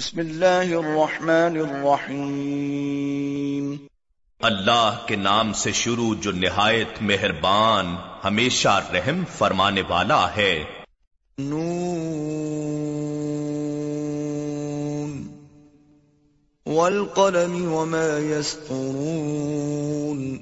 بسم اللہ الرحمن الرحیم۔ اللہ کے نام سے شروع جو نہایت مہربان ہمیشہ رحم فرمانے والا ہے۔ نون۔ والقلم وما يسطرون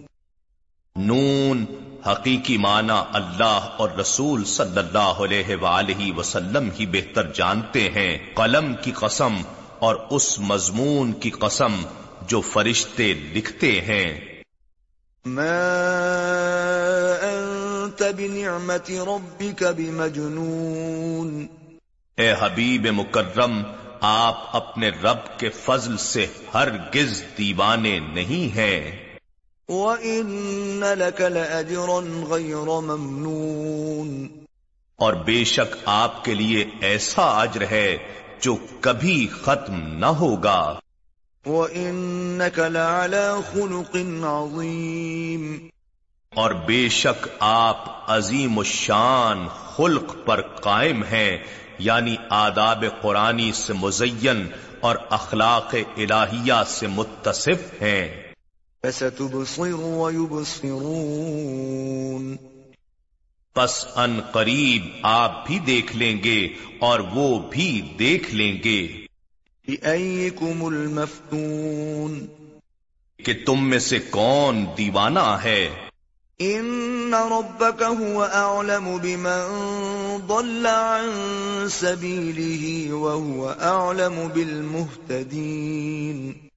نون حقیقی معنی اللہ اور رسول صلی اللہ علیہ وآلہ وسلم ہی بہتر جانتے ہیں۔ قلم کی قسم اور اس مضمون کی قسم جو فرشتے لکھتے ہیں۔ ما انت بنعمت ربك بمجنون۔ اے حبیب مکرم آپ اپنے رب کے فضل سے ہرگز دیوانے نہیں ہیں۔ وَإِنَّ لَكَ لَأَجْرًا غَيْرَ مَمْنُونَ۔ اور بے شک آپ کے لیے ایسا اجر ہے جو کبھی ختم نہ ہوگا۔ وَإِنَّكَ لَعَلَى خُلُقٍ عَظِيمٍ۔ اور بے شک آپ عظیم الشان خلق پر قائم ہیں یعنی آداب قرآنی سے مزین اور اخلاق الہیہ سے متصف ہیں۔ فستبصر ويبصرون۔ پس ان قریب آپ بھی دیکھ لیں گے اور وہ بھی دیکھ لیں گے۔ المفتون۔ کہ تم میں سے کون دیوانہ ہے۔ ان ربك هو اعلم بمن ضل عن سبيله وهو اعلم بالمهتدين۔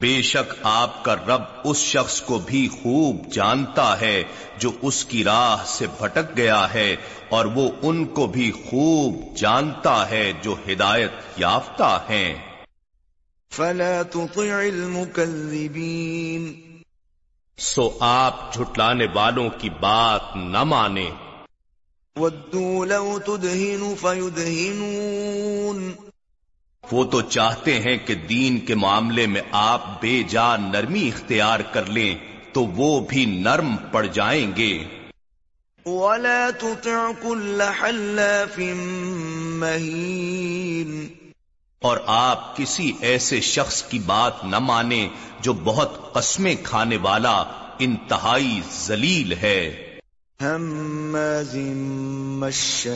بے شک آپ کا رب اس شخص کو بھی خوب جانتا ہے جو اس کی راہ سے بھٹک گیا ہے اور وہ ان کو بھی خوب جانتا ہے جو ہدایت یافتہ ہیں۔ فلا تطع المكذبين۔ سو آپ جھٹلانے والوں کی بات نہ مانے ودوا لو تدهن فيدهنون۔ وہ تو چاہتے ہیں کہ دین کے معاملے میں آپ بے جان نرمی اختیار کر لیں تو وہ بھی نرم پڑ جائیں گے۔ ولا تطع كل حلاف مهين۔ اور آپ کسی ایسے شخص کی بات نہ مانیں جو بہت قسمیں کھانے والا انتہائی ذلیل ہے۔ هماز مشاء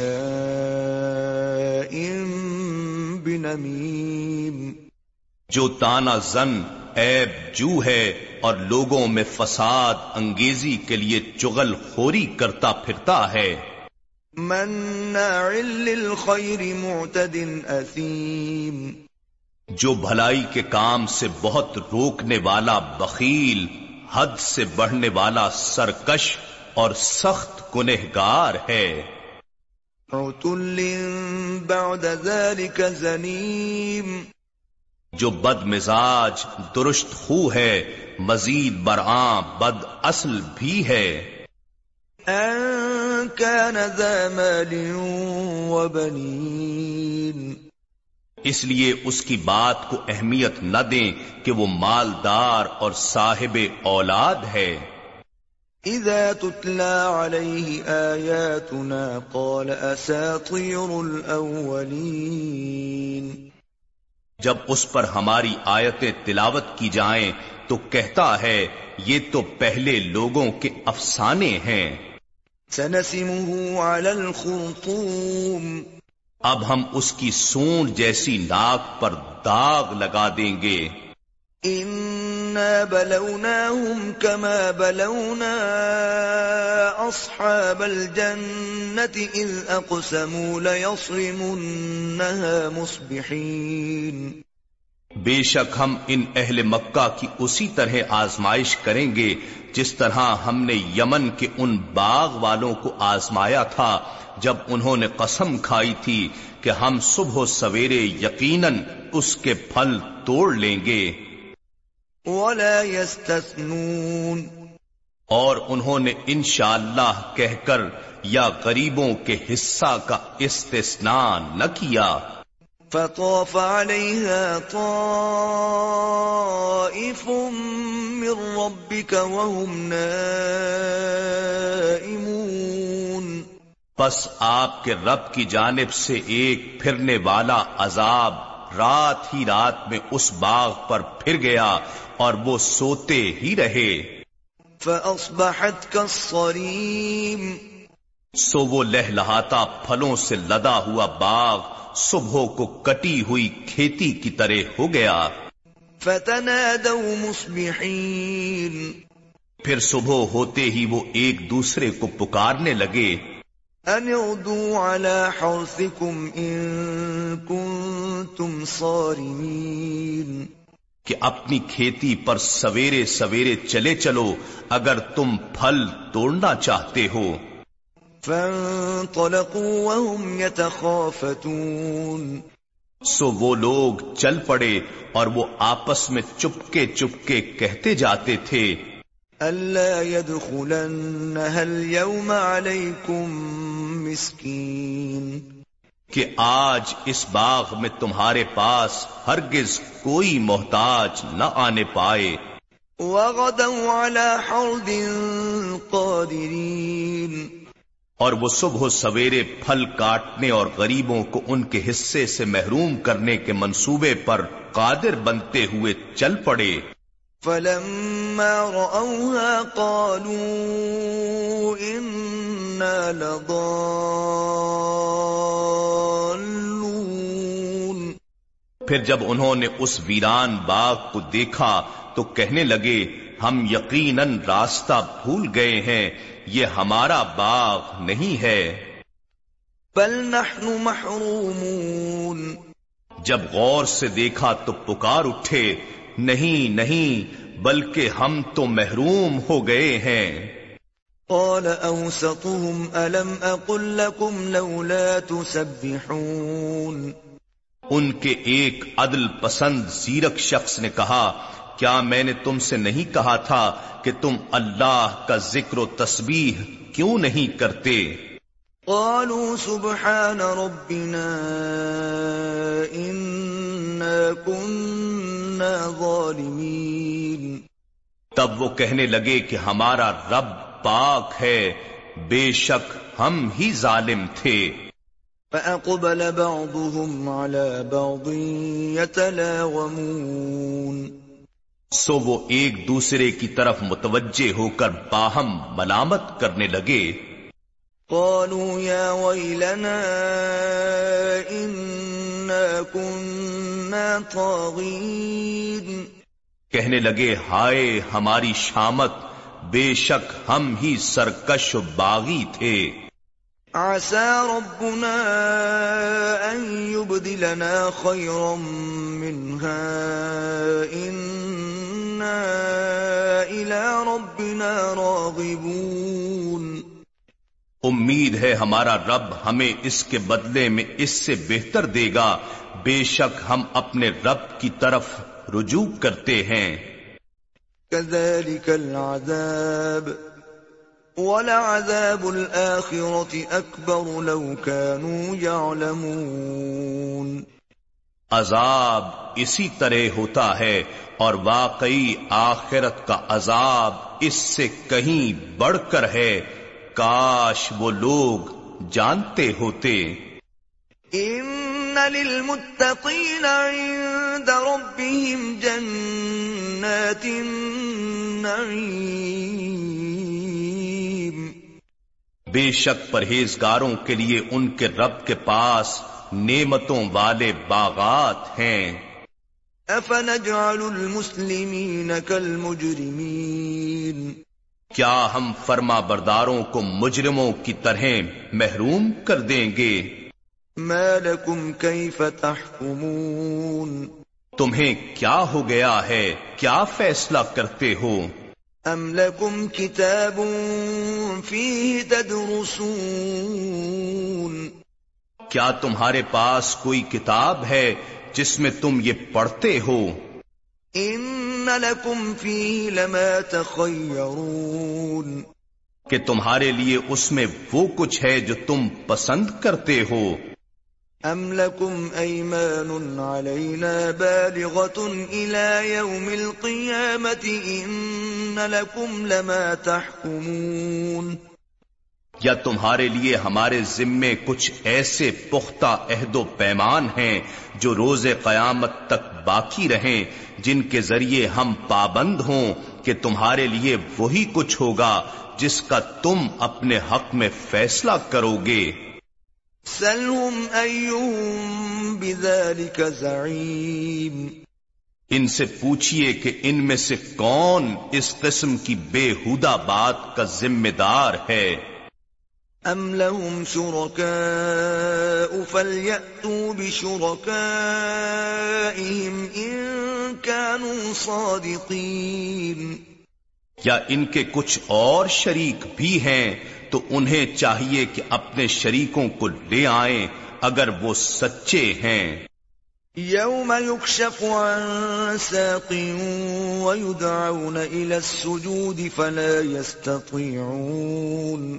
بنمیم جو تانا زن عیب جو ہے اور لوگوں میں فساد انگیزی کے لیے چغل خوری کرتا پھرتا ہے۔ مناع للخیر معتد اثیم. جو بھلائی کے کام سے بہت روکنے والا بخیل حد سے بڑھنے والا سرکش اور سخت گنہگار ہے۔ عتل بعد ذلك زنیم جو بد مزاج درست خو ہے مزید برآں بد اصل بھی ہے۔ ان كان ذا مال وبنین اس لیے اس کی بات کو اہمیت نہ دیں کہ وہ مالدار اور صاحب اولاد ہے۔ اذا تتلى عليه آياتنا قال اساطير الاولين جب اس پر ہماری آیتیں تلاوت کی جائیں تو کہتا ہے یہ تو پہلے لوگوں کے افسانے ہیں۔ سنسمه على الخرطوم. اب ہم اس کی سونڈ جیسی ناک پر داغ لگا دیں گے۔ إنا بلوناهم كما بلونا أصحاب الجنة إذ أقسموا ليصرمنها مصبحين بے شک ہم ان اہل مکہ کی اسی طرح آزمائش کریں گے جس طرح ہم نے یمن کے ان باغ والوں کو آزمایا تھا جب انہوں نے قسم کھائی تھی کہ ہم صبح و سویرے یقیناً اس کے پھل توڑ لیں گے۔ ولا يستثنون۔ اور انہوں نے انشاءاللہ کہہ کر یا غریبوں کے حصہ کا استثناء نہ کیا۔ فطاف عليها طائف من ربك وهم نائمون۔ پس آپ کے رب کی جانب سے ایک پھرنے والا عذاب رات ہی رات میں اس باغ پر پھر گیا اور وہ سوتے ہی رہے۔ فأصبحت كالصريم سو وہ لہلہاتا پھلوں سے لدا ہوا باغ صبح کو کٹی ہوئی کھیتی کی طرح ہو گیا۔ فتنادوا مصبحين پھر صبح ہوتے ہی وہ ایک دوسرے کو پکارنے لگے۔ اغدوا على حرثكم إن كنتم صارمين کہ اپنی کھیتی پر سویرے سویرے چلے چلو اگر تم پھل توڑنا چاہتے ہو۔ فانطلقوا وهم يتخافتون۔ سو وہ لوگ چل پڑے اور وہ آپس میں چپکے چپکے کہتے جاتے تھے۔ ألا يدخلنها اليوم عليكم مسكين۔ کہ آج اس باغ میں تمہارے پاس ہرگز کوئی محتاج نہ آنے پائے۔ وغدوا على حرد قادرين اور وہ صبح سویرے پھل کاٹنے اور غریبوں کو ان کے حصے سے محروم کرنے کے منصوبے پر قادر بنتے ہوئے چل پڑے۔ فلما رأوها قالوا إنا لضالون۔ پھر جب انہوں نے اس ویران باغ کو دیکھا تو کہنے لگے ہم یقیناً راستہ بھول گئے ہیں یہ ہمارا باغ نہیں ہے۔ بل نحن محرومون۔ جب غور سے دیکھا تو پکار اٹھے نہیں نہیں بلکہ ہم تو محروم ہو گئے ہیں۔ قال أوسطهم ألم أقل لكم لولا تسبحون ان کے ایک عدل پسند زیرک شخص نے کہا کیا میں نے تم سے نہیں کہا تھا کہ تم اللہ کا ذکر و تسبیح کیوں نہیں کرتے؟ قالوا سبحان ربنا إنا كنا ظالمين تب وہ کہنے لگے کہ ہمارا رب پاک ہے۔ بے شک ہم ہی ظالم تھے۔ فأقبل بعضهم على بعض يتلاومون۔ سو وہ ایک دوسرے کی طرف متوجہ ہو کر باہم ملامت کرنے لگے۔ قالوا يا ويلنا إنا كنا طاغين۔ کہنے لگے ہائے ہماری شامت بے شک ہم ہی سرکش باغی تھے۔ عسى ربنا أن يبدلنا خيرا منها۔ إنا إلى ربنا راغبون۔ امید ہے ہمارا رب ہمیں اس کے بدلے میں اس سے بہتر دے گا۔ بے شک ہم اپنے رب کی طرف رجوع کرتے ہیں۔ كذلك العذاب ولعذاب الآخرة أكبر لو كانوا يعلمون عذاب اسی طرح ہوتا ہے اور واقعی آخرت کا عذاب اس سے کہیں بڑھ کر ہے۔ کاش وہ لوگ جانتے ہوتے۔ إن للمتقين عند ربهم جنات النعيم. بے شک پرہیزگاروں کے لیے ان کے رب کے پاس نعمتوں والے باغات ہیں۔ أفنجعل المسلمين كالمجرمين کیا ہم فرما برداروں کو مجرموں کی طرح محروم کر دیں گے؟ ما لكم كيف تحكمون تمہیں کیا ہو گیا ہے؟ کیا فیصلہ کرتے ہو؟ أم لكم كتاب فيه تدرسون کیا تمہارے پاس کوئی کتاب ہے جس میں تم یہ پڑھتے ہو؟ إن لكم فيه لما تخيرون کہ تمہارے لیے اس میں وہ کچھ ہے جو تم پسند کرتے ہو؟ أم لكم أيمان علينا بالغة إلى يوم القيامة إن لكم لما تحكمون یا تمہارے لیے ہمارے ذمے کچھ ایسے پختہ عہد و پیمان ہیں جو روز قیامت تک باقی رہیں، جن کے ذریعے ہم پابند ہوں کہ تمہارے لیے وہی کچھ ہوگا جس کا تم اپنے حق میں فیصلہ کرو گے۔ ان سے پوچھئے کہ ان میں سے کون اس قسم کی بے حدا بات کا ذمہ دار ہے؟ ام لهم شركاء فليأتوا بشركائهم ان كانوا صادقين. یا ان کے کچھ اور شریک بھی ہیں تو انہیں چاہیے کہ اپنے شریکوں کو لے آئیں اگر وہ سچے ہیں۔ یوم يكشف عن ساق ويدعون الى السجود فلا يستطيعون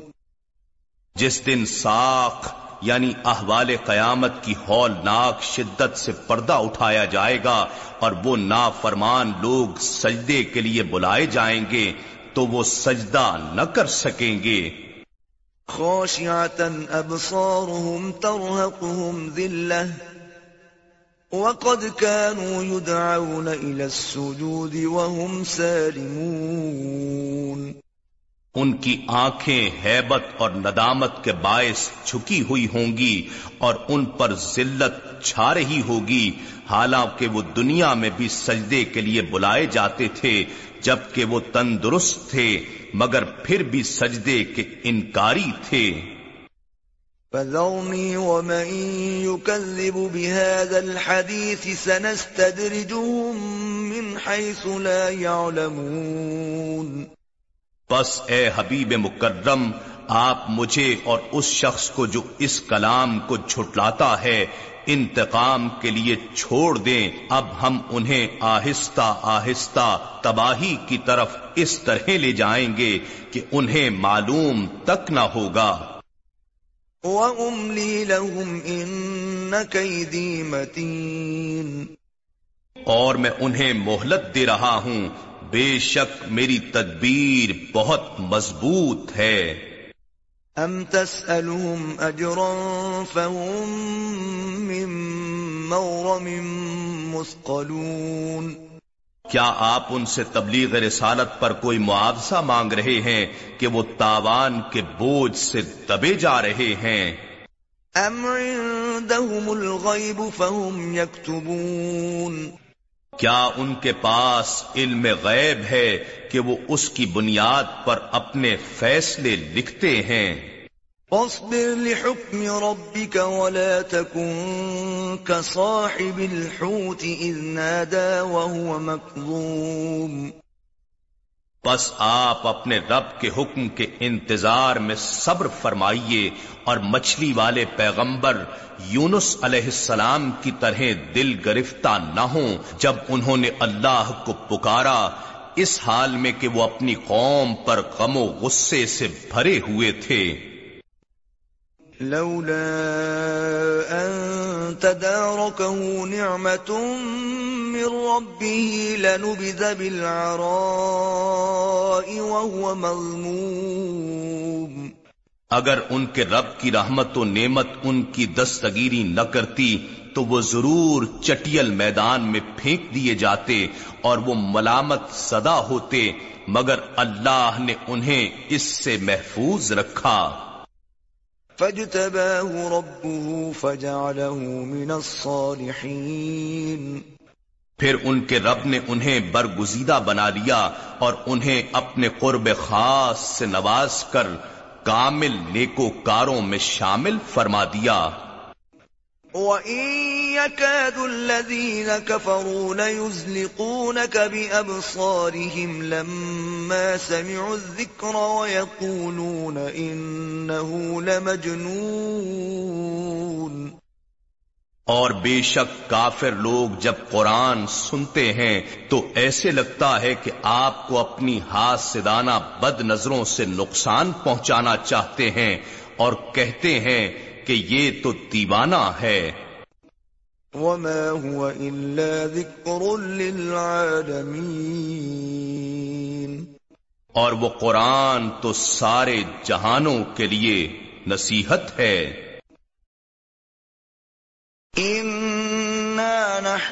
جس دن ساخ یعنی احوال قیامت کی ہولناک شدت سے پردہ اٹھایا جائے گا اور وہ نافرمان لوگ سجدے کے لیے بلائے جائیں گے تو وہ سجدہ نہ کر سکیں گے۔ ابصارهم ترهقهم ذلة وقد كانوا يدعون الى السجود وهم سالمون. ان کی آنکھیں ہیبت اور ندامت کے باعث جھکی ہوئی ہوں گی اور ان پر ذلت چھا رہی ہوگی، حالانکہ وہ دنیا میں بھی سجدے کے لیے بلائے جاتے تھے، جبکہ وہ تندرست تھے، مگر پھر بھی سجدے کے انکاری تھے۔ فذرني ومن يكذب بهذا الحديث سنستدرجهم من حيث لا يعلمون۔ بس اے حبیب مکرم آپ مجھے اور اس شخص کو جو اس کلام کو جھٹلاتا ہے انتقام کے لیے چھوڑ دیں۔ اب ہم انہیں آہستہ آہستہ تباہی کی طرف اس طرح لے جائیں گے کہ انہیں معلوم تک نہ ہوگا۔ وَأُمْلِي لَهُمْ إِنَّ كَيْدِي مَتِينَ۔ اور میں انہیں مہلت دے رہا ہوں۔ بے شک میری تدبیر بہت مضبوط ہے۔ ام تسألهم اجرا فهم من مورم مثقلون۔ کیا آپ ان سے تبلیغ رسالت پر کوئی معاوضہ مانگ رہے ہیں کہ وہ تاوان کے بوجھ سے دبے جا رہے ہیں؟ ام عندهم الغیب فهم یکتبون کیا ان کے پاس علم غیب ہے کہ وہ اس کی بنیاد پر اپنے فیصلے لکھتے ہیں؟ اصبر لحکم ربك ولا تكن كصاحب الحوت اذ نادى وهو مكظوم بس آپ اپنے رب کے حکم کے انتظار میں صبر فرمائیے اور مچھلی والے پیغمبر یونس علیہ السلام کی طرح دل گرفتہ نہ ہوں جب انہوں نے اللہ کو پکارا، اس حال میں کہ وہ اپنی قوم پر غم و غصے سے بھرے ہوئے تھے۔ لولا ان تداركه نعمة من ربه لنبذ بالعراء وهو مظلوم اگر ان کے رب کی رحمت و نعمت ان کی دستگیری نہ کرتی تو وہ ضرور چٹیل میدان میں پھینک دیے جاتے اور وہ ملامت صدا ہوتے مگر اللہ نے انہیں اس سے محفوظ رکھا۔ فاجتباه ربه فجعله من الصالحين پھر ان کے رب نے انہیں برگزیدہ بنا لیا اور انہیں اپنے قرب خاص سے نواز کر کامل نیکو کاروں میں شامل فرما دیا۔ وَإِن يَكَادُ الَّذِينَ كَفَرُوا لَيُزْلِقُونَكَ بِأَبْصَارِهِمْ لَمَّا سَمِعُوا الذِّكْرَ وَيَقُولُونَ إِنَّهُ لَمَجْنُونَ۔ اور بے شک کافر لوگ جب قرآن سنتے ہیں تو ایسے لگتا ہے کہ آپ کو اپنی ہاتھ سے دانا بد نظروں سے نقصان پہنچانا چاہتے ہیں اور کہتے ہیں کہ یہ تو دیوانہ ہے۔ وما هو ذكر للعالمين۔ اور وہ قرآن تو سارے جہانوں کے لیے نصیحت ہے۔